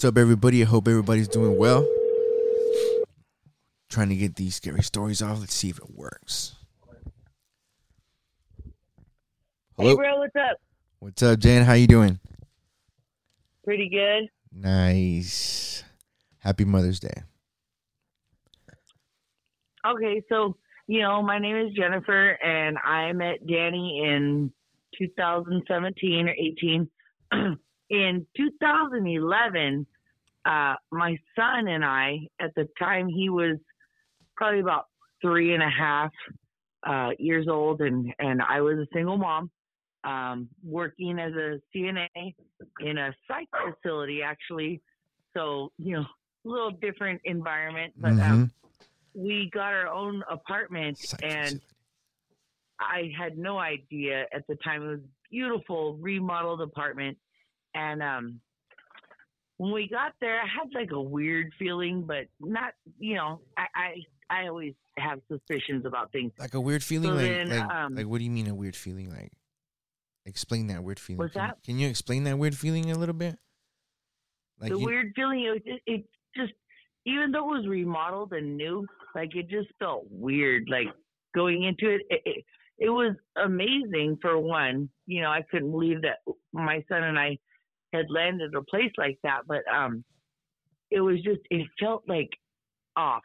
What's up, everybody? I hope everybody's doing well. Trying to get these scary stories off. Let's see if it works. Hello. Hey, bro, what's up? What's up, Jenn? How you doing? Pretty good. Nice. Happy Mother's Day. Okay, so you know, my name is Jennifer, and I met Danny in 2017 or 18. in 2011, uh, my son and I, at the time, he was probably about three and a half uh, years old, and and I was a single mom, um, working as a CNA in a psych facility, actually. So you know, a little different environment, but um, we got our own apartment, Psych and facility. I had no idea at the time. It was a beautiful remodeled apartment, and um, when we got there, I had like a weird feeling, but not. You know, I I, I always have suspicions about things. Like a weird feeling. So like, then, like, um, like, what do you mean a weird feeling? Like, explain that weird feeling. What's can, that? Can you explain that weird feeling a little bit? Like, the you, weird feeling, it, it just even though it was remodeled and new, like it just felt weird. Like going into it, it, it, it was amazing for one. You know, I couldn't believe that my son and I had landed a place like that, but um, it was just it felt like off.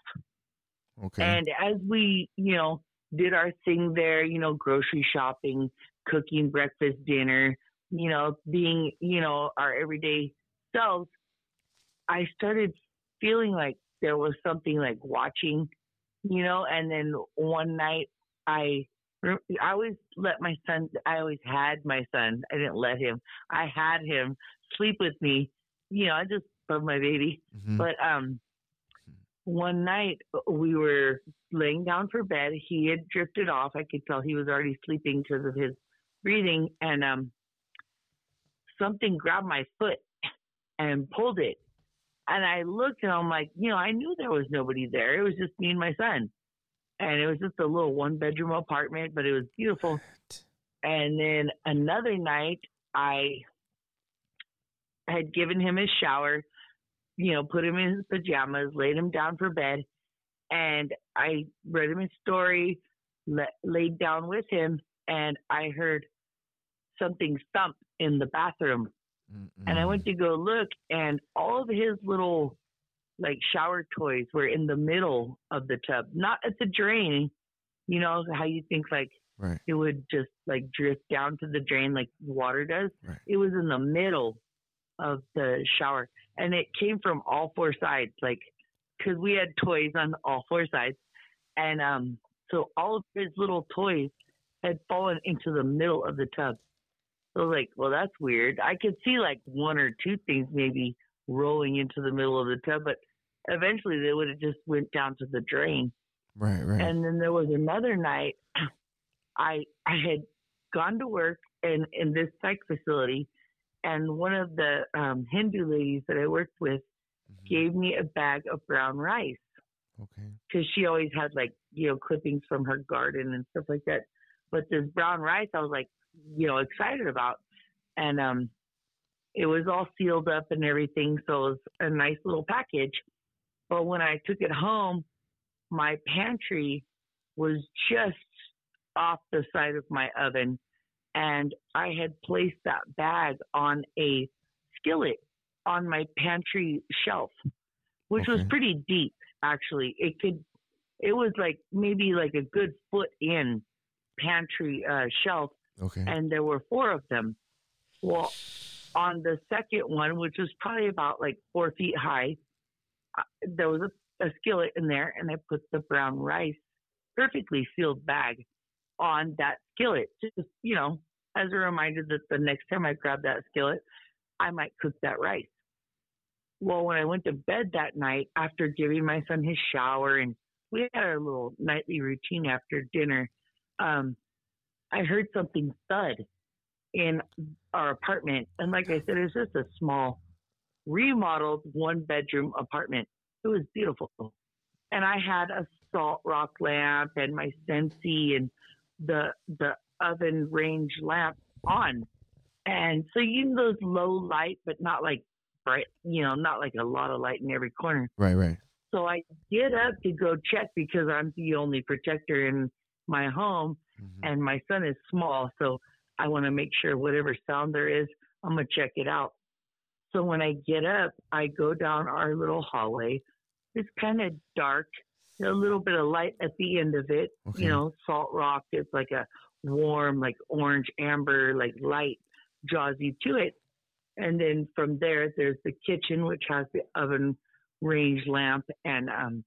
okay. And as we, you know, did our thing there, you know, grocery shopping, cooking breakfast, dinner, you know, being, you know, our everyday selves, I started feeling like there was something like watching, you know, and then one night I I always let my son I always had my son. I didn't let him. I had him sleep with me. You know, I just love my baby. Mhm. But um, one night uh, we were laying down for bed. He had drifted off. I could tell he was already sleeping because of his breathing, and um, something grabbed my foot and pulled it. And I looked, and I'm like, you know, I knew there was nobody there. It was just me and my son, and it was just a little one bedroom apartment, but it was beautiful. And then another night, I had given him his shower, you know, put him in his pajamas, laid him down for bed, and I read him a story, la- laid down with him, and I heard something thump in the bathroom. And I went to go look, and all of his little like shower toys were in the middle of the tub, not at the drain. You know how you think like Right. it would just like drift down to the drain like water does. Right. It was in the middle of the shower, and it came from all four sides, like because we had toys on all four sides, and um, so all of his little toys had fallen into the middle of the tub. So I was like, well, that's weird. I could see like one or two things maybe rolling into the middle of the tub, but eventually they would have just went down to the drain. Right. Right. And then there was another night I I had gone to work in in this psych facility, and one of the um, Hindu ladies that I worked with Mhm. gave me a bag of brown rice Okay. because she always had like you know clippings from her garden and stuff like that. But this brown rice, I was like you know excited about, and um, it was all sealed up and everything, so it was a nice little package. But when I took it home, my pantry was just off the side of my oven, and I had placed that bag on a skillet on my pantry shelf, which was pretty deep actually. It could, it was like maybe like a good foot in pantry uh, shelf, Okay. and there were four of them. Well, on the second one, which was probably about like four feet high, uh, there was a, a skillet in there, and I put the brown rice, perfectly sealed bag, on that skillet, just you know, as a reminder that the next time I grab that skillet, I might cook that rice. Well, when I went to bed that night after giving my son his shower and we had our little nightly routine after dinner, um, I heard something thud in our apartment. And like I said, it's just a small, remodeled one bedroom apartment. It was beautiful. And I had a salt rock lamp and my Scentsy and the the oven range lamp on. And so you know those low light, but not like bright, you know, not like a lot of light in every corner. Right, right. So I get up to go check because I'm the only protector in my home Mhm. and my son is small. So I want to make sure whatever sound there is, I'm going to check it out. So when I get up, I go down our little hallway. It's kind of dark, a little bit of light at the end of it. Okay. You know, salt rock. It's like a warm, like orange amber, like light draws you to it. And then from there, there's the kitchen, which has the oven range lamp. And um,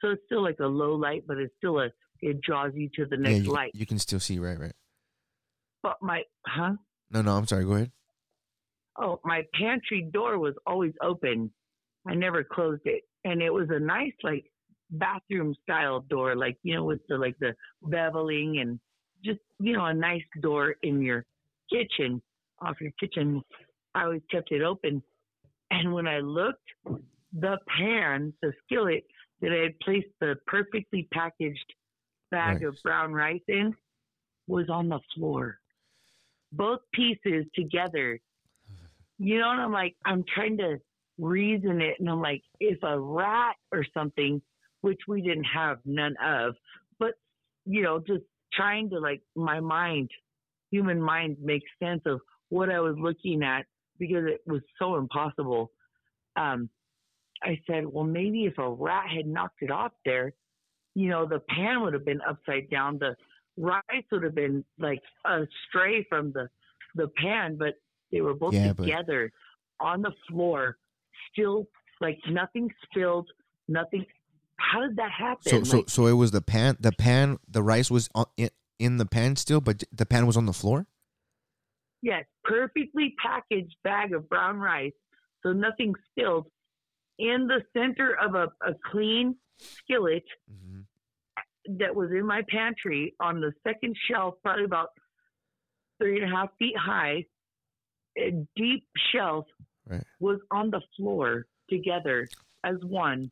so it's still like a low light, but it's still a, it draws you to the Yeah, next you, light. you can still see. Right, right. But my, huh? No, no. I'm sorry. Go ahead. Oh, my pantry door was always open. I never closed it. And it was a nice, like, bathroom style door, like, you know, with the, like, the beveling and just, you know, a nice door in your kitchen, off your kitchen. I always kept it open. And when I looked, the pan, the skillet that I had placed the perfectly packaged bag Right. of brown rice in was on the floor. Both pieces together. You know, and I'm like, I'm trying to reason it. And I'm like, if a rat or something, which we didn't have none of, but, you know, just trying to like my mind, human mind makes sense of what I was looking at because it was so impossible. Um, I said, well, maybe if a rat had knocked it off there, you know, the pan would have been upside down. The rice would have been like astray from the the pan, but they were both Yeah, but- together on the floor, still like nothing spilled, nothing. How did that happen? So, so, so it was the pan. The pan. The rice was on, in, in the pan still, but the pan was on the floor. yes, perfectly packaged bag of brown rice, so nothing spilled, in the center of a, a clean skillet Mm-hmm. That was in my pantry on the second shelf, probably about three and a half feet high, a deep shelf Right. was on the floor together as one,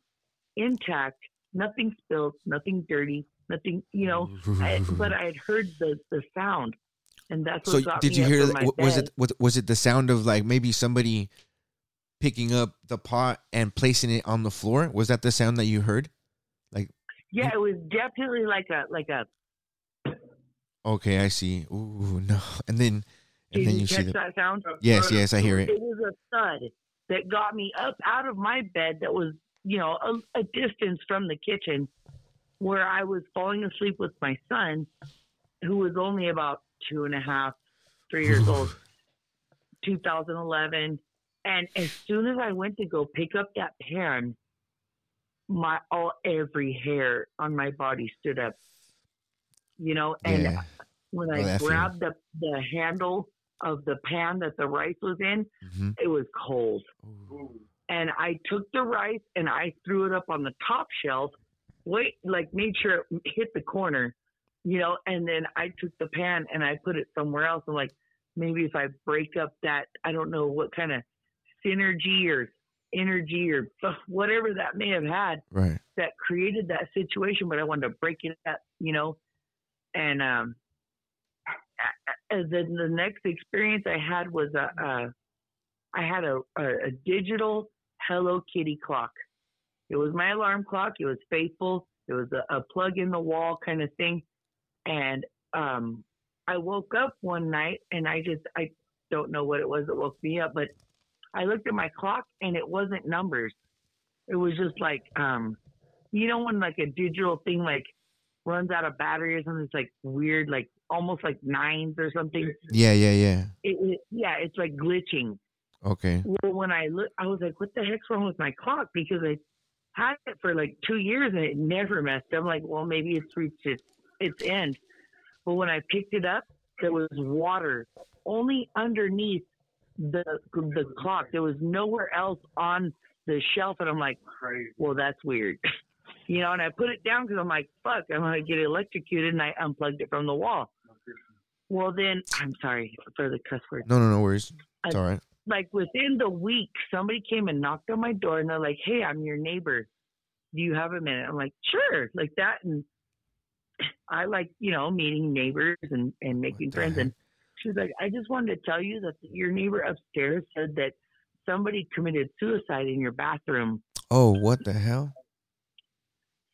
intact, nothing spilled, nothing dirty, nothing, you know. I, but I had heard the, the sound, and that's so did you hear that? Was bed. it was it the sound of like maybe somebody picking up the pot and placing it on the floor? Was that the sound that you heard? Yeah, it was definitely like a like a. Okay, I see. Ooh, no. And then and Did then you, you see the that sound? yes, yes, I hear it. It was a thud that got me up out of my bed that was, you know, a, a distance from the kitchen where I was falling asleep with my son, who was only about two and a half, three years old, 2011. And as soon as I went to go pick up that pan, my all every hair on my body stood up. You know, and Yeah. when Oh, I that feeling. grabbed the the handle of the pan that the rice was in, hmm it was cold. And I took the rice and I threw it up on the top shelf, wait, like made sure it hit the corner, you know, and then I took the pan and I put it somewhere else. I'm like, maybe if I break up that, I don't know what kind of synergy or energy or whatever that may have had Right. that created that situation, but I wanted to break it up, you know. And um, then the next experience I had was a, a I had a, a, a digital Hello Kitty clock. It was my alarm clock. It was faithful. It was a, a plug in the wall kind of thing. And um, I woke up one night and I just I don't know what it was that woke me up, but I looked at my clock and it wasn't numbers. It was just like um, you know when like a digital thing like runs out of battery or something. It's like weird, like almost like nines or something. Yeah, yeah, yeah. It, it, yeah, it's like glitching. Okay. Well, when I look, I was like, "What the heck's wrong with my clock?" Because I had it for like two years and it never messed. Up. I'm like, "Well, maybe it's reached its its end." But when I picked it up, there was water only underneath the the clock. There was nowhere else on the shelf, and I'm like, "Well, that's weird." You know, and I put it down because I'm like, "Fuck, I'm gonna get electrocuted," and I unplugged it from the wall. Well, then I'm sorry for the cuss word No, no, no worries. It's I- all right. like within the week, somebody came and knocked on my door and they're like, "Hey, I'm your neighbor. Do you have a minute?" I'm like, "Sure," like that. And I like you know meeting neighbors and and making the friends. heck? And she's like, "I just wanted to tell you that your neighbor upstairs said that somebody committed suicide in your bathroom. Oh, what the hell?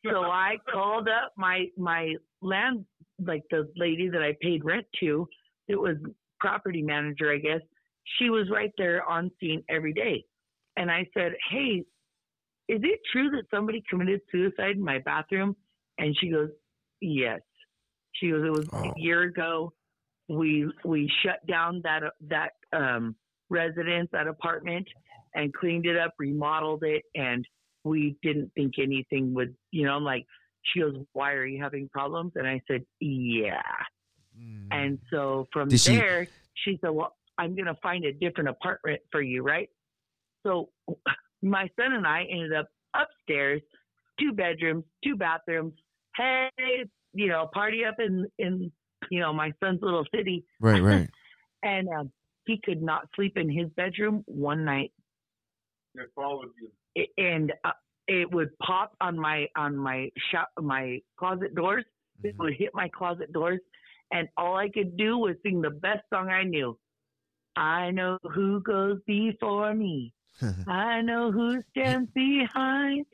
So I called up my my land, like the lady that I paid rent to. It was property manager, I guess. She was right there on scene every day, and I said, "Hey, is it true that somebody committed suicide in my bathroom?" And she goes, "Yes." She goes, "It was Oh. a year ago. We we shut down that that um, residence, that apartment, and cleaned it up, remodeled it, and we didn't think anything would, you know, I'm like." She goes, "Why are you having problems?" And I said, "Yeah." Mm. And so from Did she- there, she said, "Well, I'm going to find a different apartment for you, right?" So my son and I ended up upstairs, two bedrooms, two bathrooms. Hey, you know, party up in in you know my son's little city, right, right. and um, he could not sleep in his bedroom one night, It followed you. it, and uh, it would pop on my on my shop my closet doors. It Mhm. would hit my closet doors, and all I could do was sing the best song I knew. I know who goes before me. I know who stands behind.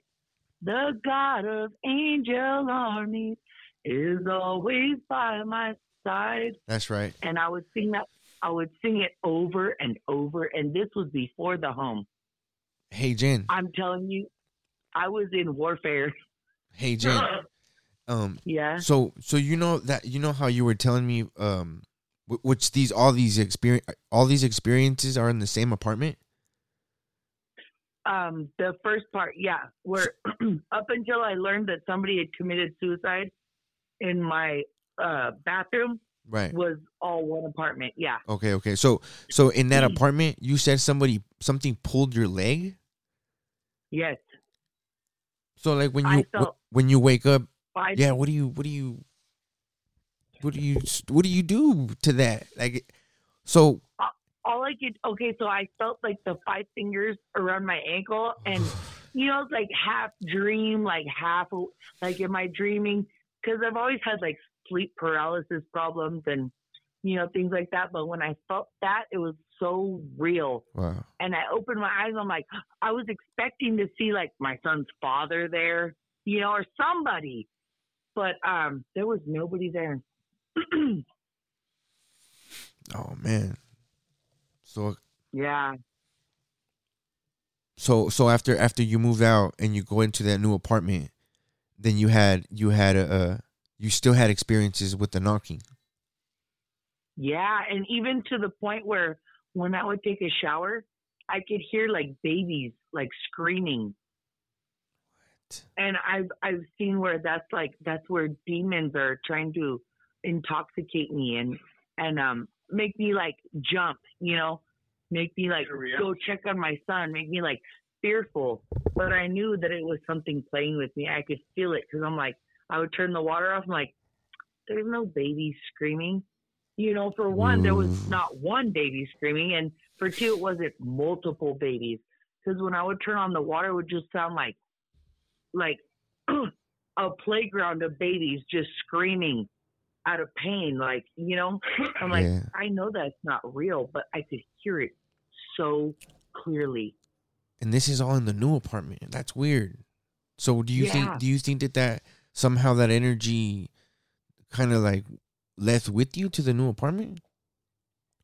The God of angel armies is always by my side. That's right. And I would sing that. I would sing it over and over. And this was before the home. Hey, Jenn. I'm telling you, I was in warfare. Hey, Jenn. Um, yeah. so so you know that you know how you were telling me um, which these all these experience all these experiences are in the same apartment. Um, the first part, yeah, where up until I learned that somebody had committed suicide in my uh, bathroom Right. was all one apartment. Yeah. Okay. Okay. So so in that apartment, you said somebody something pulled your leg. Yes. So like when you felt- when you wake up, I, yeah. What do you what do you what do you what do you do to that? Like, so all I could, okay, so I felt like the five fingers around my ankle and, you know, it's like half dream, like half, like, am I dreaming? Because I've always had like sleep paralysis problems and, you know, things like that. But when I felt that, it was so real. wow. and I opened my eyes. I'm like, I was expecting to see like my son's father there, you know, or somebody, but um, there was nobody there. Oh man. So yeah, so so after after you move out and you go into that new apartment, then you had you had a, a you still had experiences with the knocking. yeah, and even to the point where when I would take a shower, I could hear like babies like screaming. What? And I've I've seen where that's like that's where demons are trying to intoxicate me and and um make me like jump, you know, make me like go check on my son, make me like fearful. But I knew that it was something playing with me. I could feel it because I'm like I would turn the water off. I'm like, there's no baby screaming. You know, for one, there was mm. not one baby screaming, and for two, it wasn't multiple babies. Because when I would turn on the water, it would just sound like like a playground of babies just screaming out of pain. Like, you know, I'm like, Yeah. I know that's not real, but I could hear it so clearly. And this is all in the new apartment. That's weird. So do you Yeah. think do you think that that somehow that energy kind of like left with you to the new apartment?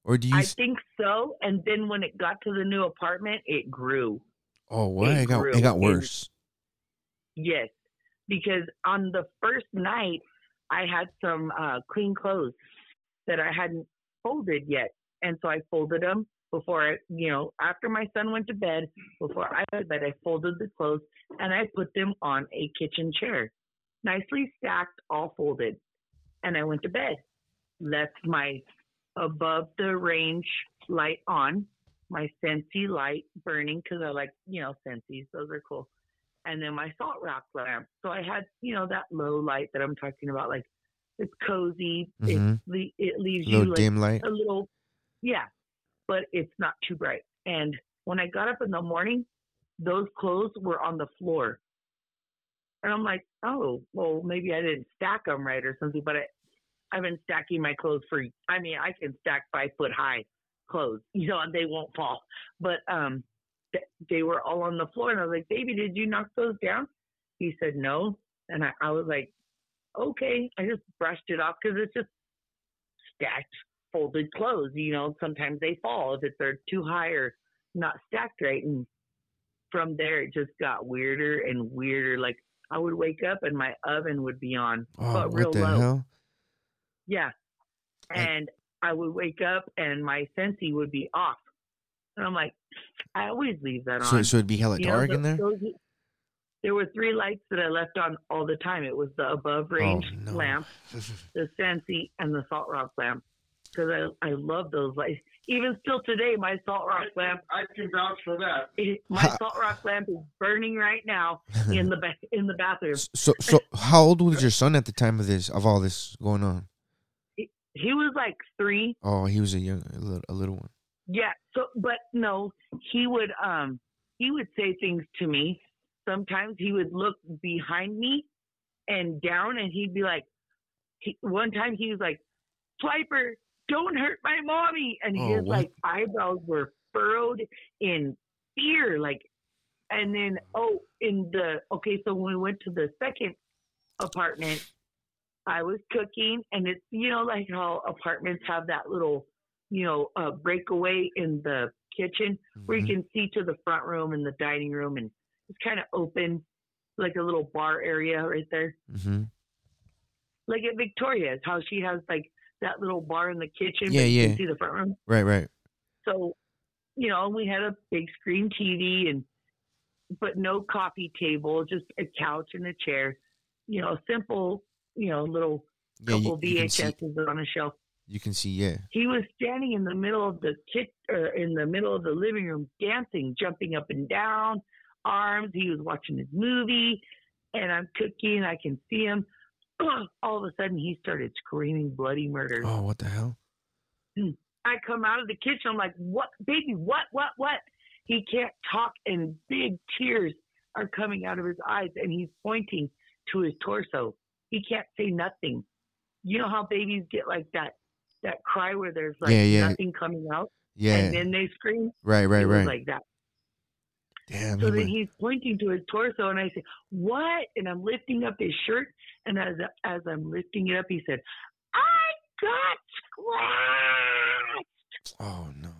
Or do you I think so. And then when it got to the new apartment, it grew. Oh, what? it It got grew. it got worse. Yes, because on the first night, I had some uh, clean clothes that I hadn't folded yet, and so I folded them before I, you know, after my son went to bed. Before I went to bed, I folded the clothes and I put them on a kitchen chair, nicely stacked, all folded, and I went to bed. Left my above the range light on, my Scentsy light burning because I like, you know, Scentsies; those are cool and then my salt rock lamp. So I had, you know, that low light that I'm talking about. Like it's cozy. Mhm. It it leaves Little you like dim light. a little, yeah, but it's not too bright. And when I got up in the morning, those clothes were on the floor, and I'm like, oh, well, maybe I didn't stack them right or something. But I, I've been stacking my clothes for. I mean, I can stack five foot high clothes, you know, and they won't fall. But um, th- they were all on the floor, and I was like, "Baby, did you knock those down?" He said no, and I, I was like, "Okay." I just brushed it off because it's just stacked, folded clothes. You know, sometimes they fall if they're too high or not stacked right, and from there it just got weirder and weirder. Like I would wake up and my oven would be on, Oh, but real low. hell? Yeah. And I would wake up and my Scentsy would be off. And I'm like, I always leave that on. so it'd be hella You know, dark tho- in there. those- there were three lights that I left on all the time. It was the above range Oh, no. lamp, the Scentsy, and the Salt Rock lamp. Because I, I love those lights. Even still today, my Salt Rock lamp, I can vouch for that. it, my Salt Rock lamp is burning right now in the ba- in the bathroom. so, so how old was your son at the time of this, of all this going on? He was like three, Oh, he was a young, a little, a little one. Yeah. So, but no, he would um he would say things to me. Sometimes he would look behind me and down, and he'd be like, he, one time he was like, "Swiper, don't hurt my mommy," and Oh, his what? like eyebrows were furrowed in fear, like. And then, oh, in the okay, so when we went to the second apartment, I was cooking, and it's you know like how apartments have that little you know, uh, breakaway in the kitchen where you Mhm. can see to the front room and the dining room, and it's kind of open, like a little bar area right there, Mm-hmm. like at Victoria's, how she has like that little bar in the kitchen, Yeah, but you yeah. can see the front room. Right, right. So, you know, we had a big screen TV and, but no coffee table, just a couch and a chair, you know, simple, you know, little Yeah, you, couple you can see. On a shelf. You can see. Yeah. he was standing in the middle of the kit or in the middle of the living room dancing jumping up and down arms he was watching his movie and i'm cooking i can see him all of a sudden he started screaming bloody murder Oh, what the hell? i come out of the kitchen i'm like what baby what what what he can't talk and big tears are coming out of his eyes and he's pointing to his torso he can't say nothing you know how babies get like that that cry where there's like Yeah, yeah. nothing coming out Yeah. and then they scream. right, right, right. like that. Damn. So then went- he's pointing to his torso, and I say, "What?" And I'm lifting up his shirt, and as as I'm lifting it up, he said, "I got scratched!" oh no.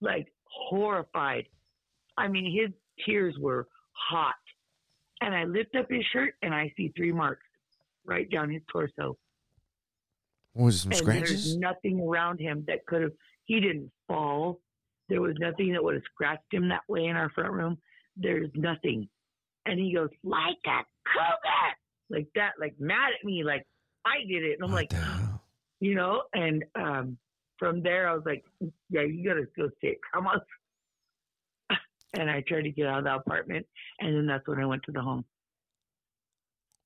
Like horrified. I mean, his tears were hot. And I lift up his shirt, and I see three marks right down his torso. What was some and scratches? there's nothing around him that could have. He didn't fall. There was nothing that would have scratched him that way in our front room. There's nothing. And he goes like a cougar, like that, like mad at me, like I did it. And I'm What like, you know. And um, from there, I was like, yeah, you gotta go sit. Come on. And I tried to get out of the apartment, and then that's when I went to the home.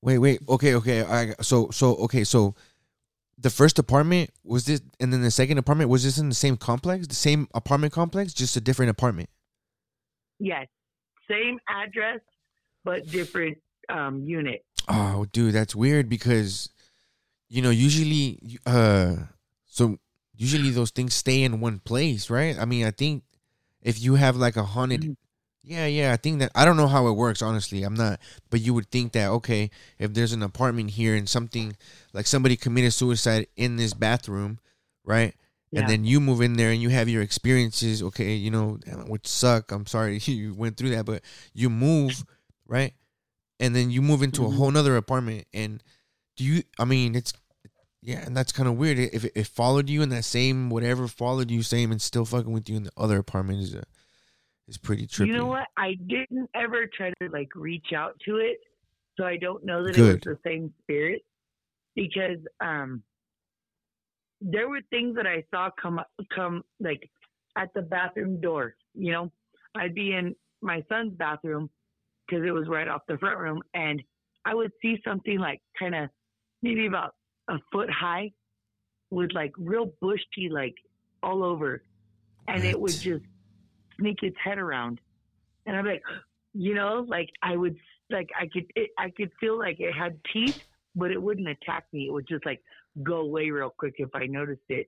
Wait, wait. Okay, okay. I so so okay. So the first apartment was this, and then the second apartment was this in the same complex, the same apartment complex, just a different apartment. Yes, same address, but different um, unit. Oh, dude, that's weird because you know usually, uh, so usually those things stay in one place, right? I mean, I think if you have like a haunted, Mhm. yeah, yeah, I think that I don't know how it works. Honestly, I'm not, but you would think that okay, if there's an apartment here and something like somebody committed suicide in this bathroom, right? Yeah. And then you move in there and you have your experiences, okay, you know, which suck. I'm sorry you went through that, but you move, right? And then you move into Mhm. a whole nother apartment. And do you, I mean, it's, yeah, and that's kind of weird. If it, it followed you in that same, whatever followed you, same, and still fucking with you in the other apartment is, a, is pretty trippy. You know what? I didn't ever try to like reach out to it, so I don't know that Good. it was the same spirit because um there were things that I saw come come like at the bathroom door. You know, I'd be in my son's bathroom because it was right off the front room, and I would see something like kind of maybe about a foot high with like real bushy like all over, and it would just sneak its head around, and I'm like, you know, like I would like I could it, I could feel like it had teeth, but it wouldn't attack me. It would just like go away real quick if I noticed it.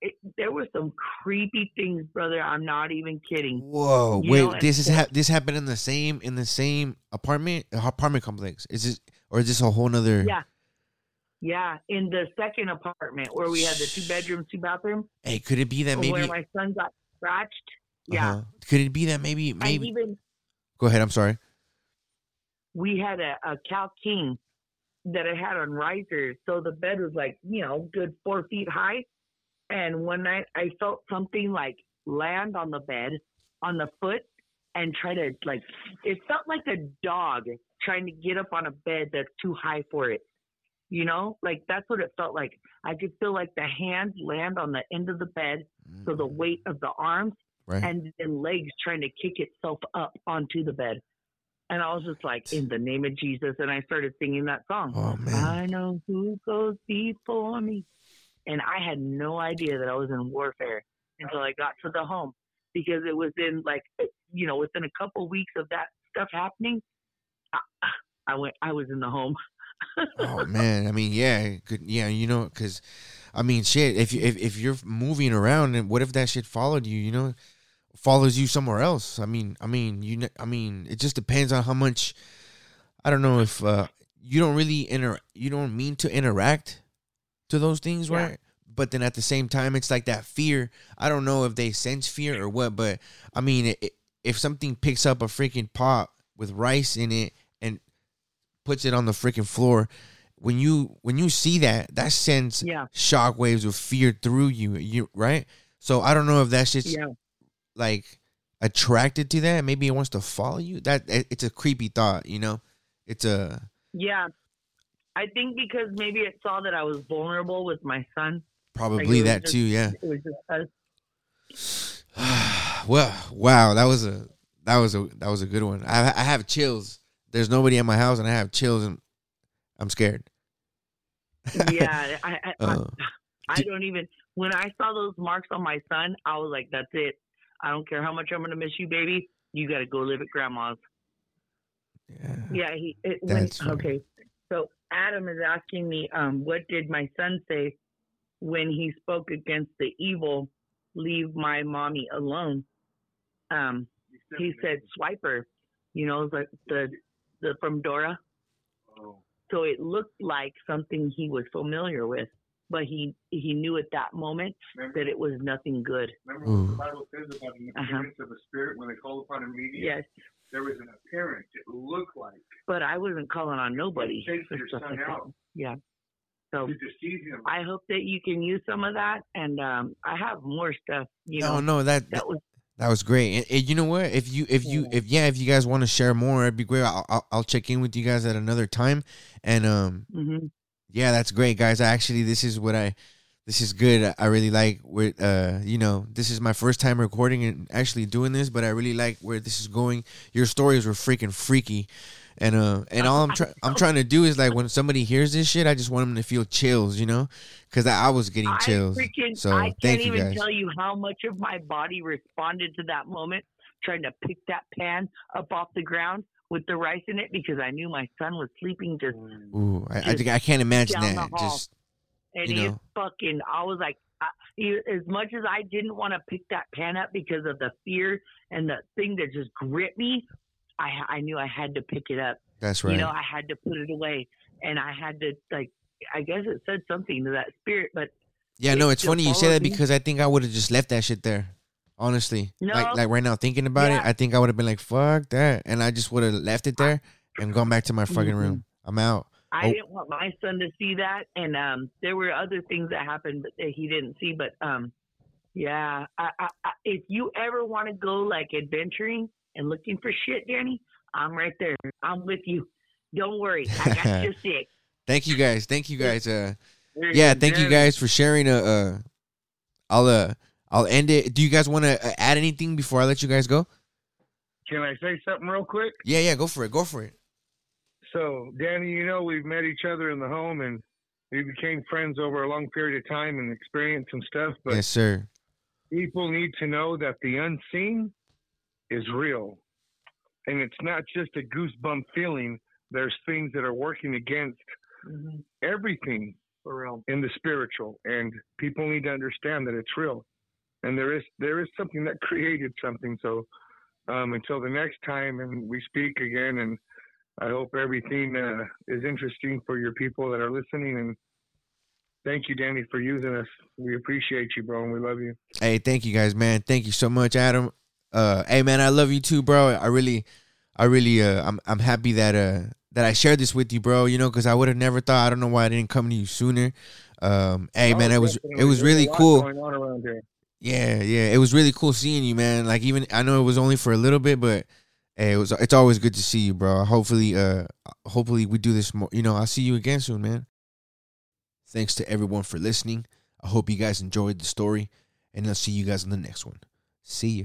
It, there were some creepy things, brother. I'm not even kidding. Whoa, You wait, know, this is ha- this happened in the same in the same apartment apartment complex. Is this or is this a whole nother? Yeah. Yeah, in the second apartment where we had the two bedrooms, two bathrooms, Hey, could it be that maybe? where my son got scratched. Yeah, uh-huh. Could it be that maybe maybe? even Go ahead. I'm sorry. we had a, a Cal King that I had on risers, so the bed was like you know good four feet high. And one night I felt something like land on the bed, on the foot, and try to like it felt like a dog trying to get up on a bed that's too high for it. You know, like that's what it felt like. I could feel like the hands land on the end of the bed, so the mm. weight of the arms right. and then legs trying to kick itself up onto the bed. And I was just like, in the name of Jesus. And I started singing that song. oh man. I know who goes before me. And I had no idea that I was in warfare until I got to the home because it was in like, you know, within a couple weeks of that stuff happening, I, I went, I was in the home. oh man. I mean, yeah, yeah, you know, because I mean, shit. If you if, if you're moving around, and what if that shit followed you? You know, follows you somewhere else. I mean, I mean, you. I mean, it just depends on how much. I don't know if uh, you don't really inter. You don't mean to interact to those things, Yeah. right? But then at the same time, it's like that fear. I don't know if they sense fear or what, but I mean, i if something picks up a freaking pot with rice in it and puts it on the freaking floor, when you when you see that, that sends Yeah. shockwaves of fear through you. You right? So I don't know if that's just Yeah. like attracted to that. Maybe it wants to follow you. That it- it's a creepy thought, you know. It's a Yeah. I think because maybe it saw that I was vulnerable with my son. probably was that just- too. Yeah. It was just us. well, wow, that was a that was a that was a good one. I I have chills. There's nobody at my house, and I have chills, and I'm scared. Yeah. I, I, I, Uh, I don't even when I saw those marks on my son, I was like, "That's it. I don't care how much I'm gonna miss you, baby. You got to go live at grandma's." yeah. Yeah, he. It, when, okay. So Adam is asking me, um, what did my son say when he spoke against the evil? Leave my mommy alone. Um, he said, "Swiper." You know, like the the from Dora. Oh, So it looked like something he was familiar with, but he he knew at that moment remember, that it was nothing good. remember what the Bible says about the Uh-huh. of a spirit when they call upon a medium? Yes, There was an appearance. It looked like but I wasn't calling on nobody. Chase your son like that. out. Yeah. So to deceive him. I hope that you can use some of that, and um, I have more stuff. You no, know, no, that, that that was that was great. And, and you know what? If you if you Yeah. if yeah, if you guys want to share more, it'd be great. I'll, I'll I'll check in with you guys at another time. And um, hmm yeah, that's great, guys. Actually, this is what I. This is good. I- I really like where uh you know this is my first time recording and actually doing this, but I really like where this is going. Your stories were freaking freaky, and uh and all I'm trying I'm trying to do is like when somebody hears this shit, I just want them to feel chills, you know, because I, I was getting chills. I freaking So I can't even guys. tell you how much of my body responded to that moment, trying to pick that pan up off the ground with the rice in it because I knew my son was sleeping just Ooh, I I, Just think I can't imagine that. Just and You he know. fucking I was like I, he- as much as I didn't want to pick that pan up because of the fear and the thing that just gripped me, I I knew I had to pick it up. that's right. You know, I had to put it away and I had to like I guess it said something to that spirit, but Yeah, no, it's funny you say that me. because I think I would have just left that shit there. Honestly, No. like like right now thinking about Yeah. it, I think I would have been like, "Fuck that," and I just would have left it there and gone back to my fucking Mhm. room. I'm out. I Oh. didn't want my son to see that, and um, there were other things that happened but that he didn't see. But um, yeah, I, I, I, if you ever want to go like adventuring and looking for shit, Danny, I'm right there. I'm with you. Don't worry, I got your six. Thank you guys. Thank you guys. Uh, yeah, thank you guys for sharing. Uh, uh I'll uh, I'll end it. Do you guys want to uh, add anything before I let you guys go? Can I say something real quick? Yeah, yeah, go for it. Go for it. So, Danny, you know we've met each other in the home and we became friends over a long period of time and experienced some stuff. But yes, sir. people need to know that the unseen is real. And it's not just a goosebump feeling. There's things that are working against Mhm. everything For real. in the spiritual, and people need to understand that it's real, and there is there is something that created something. So um, until the next time, and we speak again, and I hope everything uh, is interesting for your people that are listening. And thank you, Danny, for using us. We appreciate you, bro, and we love you. Hey, thank you guys, man. Thank you so much, Adam. Uh, hey, man, I love you too, bro. I really, I really, uh, I'm, I'm happy that, uh, that I shared this with you, bro. You know, because I would have never thought. I don't know why I didn't come to you sooner. Um, hey, Oh, man, it was, it was really cool. Going on around here. Yeah, yeah, it was really cool seeing you, man. Like even I know it was only for a little bit, but hey, it was. It's always good to see you, bro. Hopefully, uh, hopefully we do this more. You know, I'll see you again soon, man. Thanks to everyone for listening. I hope you guys enjoyed the story, and I'll see you guys in the next one. See ya.